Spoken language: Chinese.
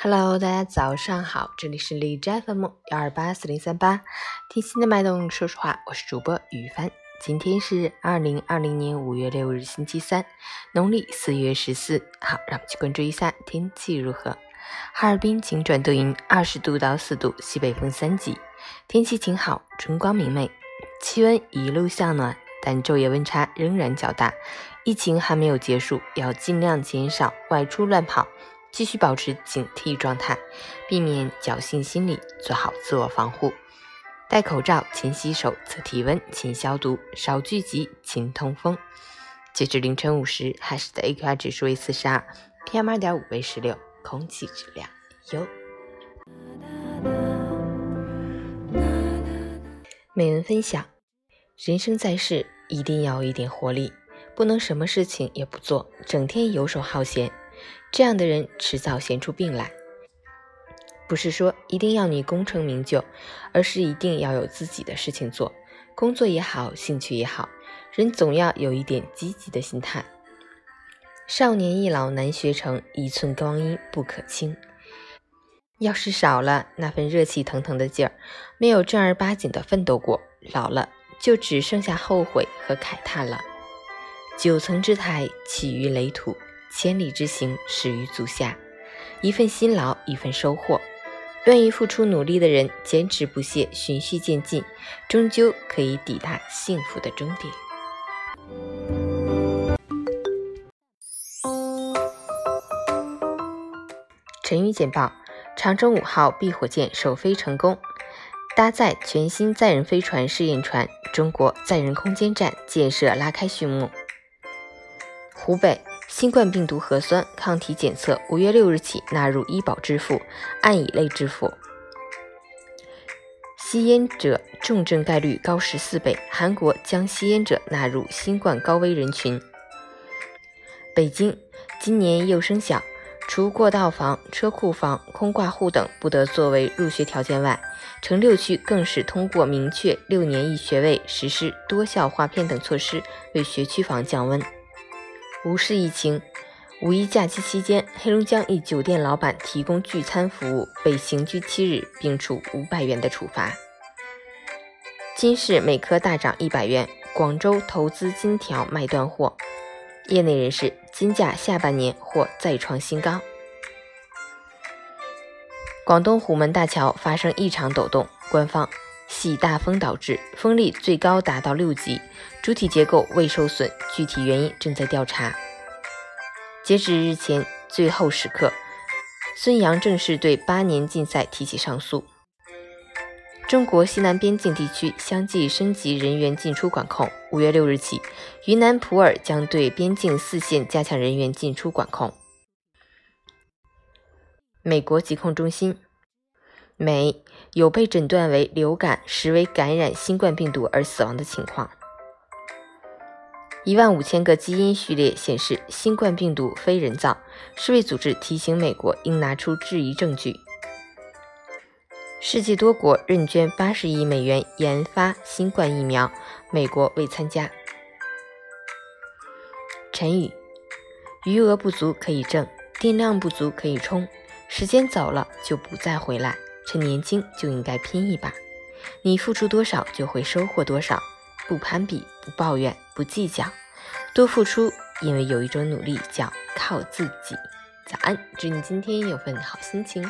Hello，大家早上好，这里是荔枝 FM 幺二八四零三八，听心的脉动说实话，我是主播雨帆。今天是二零二零年五月六日，星期三，农历四月十四。好，让我们去关注一下天气如何。哈尔滨晴转多云，二十度到四度，西北风三级，天气晴好，春光明媚，气温一路向暖，但昼夜温差仍然较大。疫情还没有结束，要尽量减少外出乱跑。继续保持警惕状态，避免侥幸心理，做好自我防护。戴口罩，勤洗手，测体温，勤消毒，少聚集，勤通风。截至凌晨五时，海市的 AQI 指数为四十二，PM 二点五为十六，空气质量优。美文分享：人生在世，一定要有一点活力，不能什么事情也不做，整天游手好闲。这样的人迟早闲出病来。不是说一定要你功成名就，而是一定要有自己的事情做，工作也好，兴趣也好，人总要有一点积极的心态。少年易老难学成，一寸光阴不可轻。要是少了那份热气腾腾的劲儿，没有正儿八经的奋斗过，老了就只剩下后悔和慨叹了。九层之台，起于垒土。千里之行，始于足下。一份辛劳，一份收获。愿意付出努力的人，坚持不懈，循序渐进，终究可以抵达幸福的终点。成语简报：长征五号 B 火箭首飞成功，搭载全新载人飞船试验船，中国载人空间站建设拉开序幕。湖北。新冠病毒核酸抗体检测五月六日起纳入医保支付，按乙类支付。吸烟者重症概率高十四倍，韩国将吸烟者纳入新冠高危人群。北京今年又升小，除过道房、车库房、空挂户等不得作为入学条件外，城六区更是通过明确六年一学位、实施多校划片等措施，为学区房降温。无视疫情，五一假期期间，黑龙江一酒店老板提供聚餐服务被刑拘七日，并处五百元的处罚。金市每颗大涨一百元，广州投资金条卖断货，业内人士金价下半年或再创新高。广东虎门大桥发生异常抖动，官方系大风导致，风力最高达到六级。主体结构未受损，具体原因正在调查。截止日前最后时刻，孙杨正式对八年禁赛提起上诉。中国西南边境地区相继升级人员进出管控。五月六日起，云南普洱将对边境四县加强人员进出管控。美国疾控中心：美有被诊断为流感，实为感染新冠病毒而死亡的情况。一万五千个基因序列显示新冠病毒非人造。世卫组织提醒美国应拿出质疑证据。世界多国认捐八十亿美元研发新冠疫苗，美国未参加。陈宇：余额不足可以挣，电量不足可以充，时间走了就不再回来。趁年轻就应该拼一把，你付出多少就会收获多少。不攀比，不抱怨，不计较，多付出，因为有一种努力叫靠自己。早安，祝你今天有份好心情。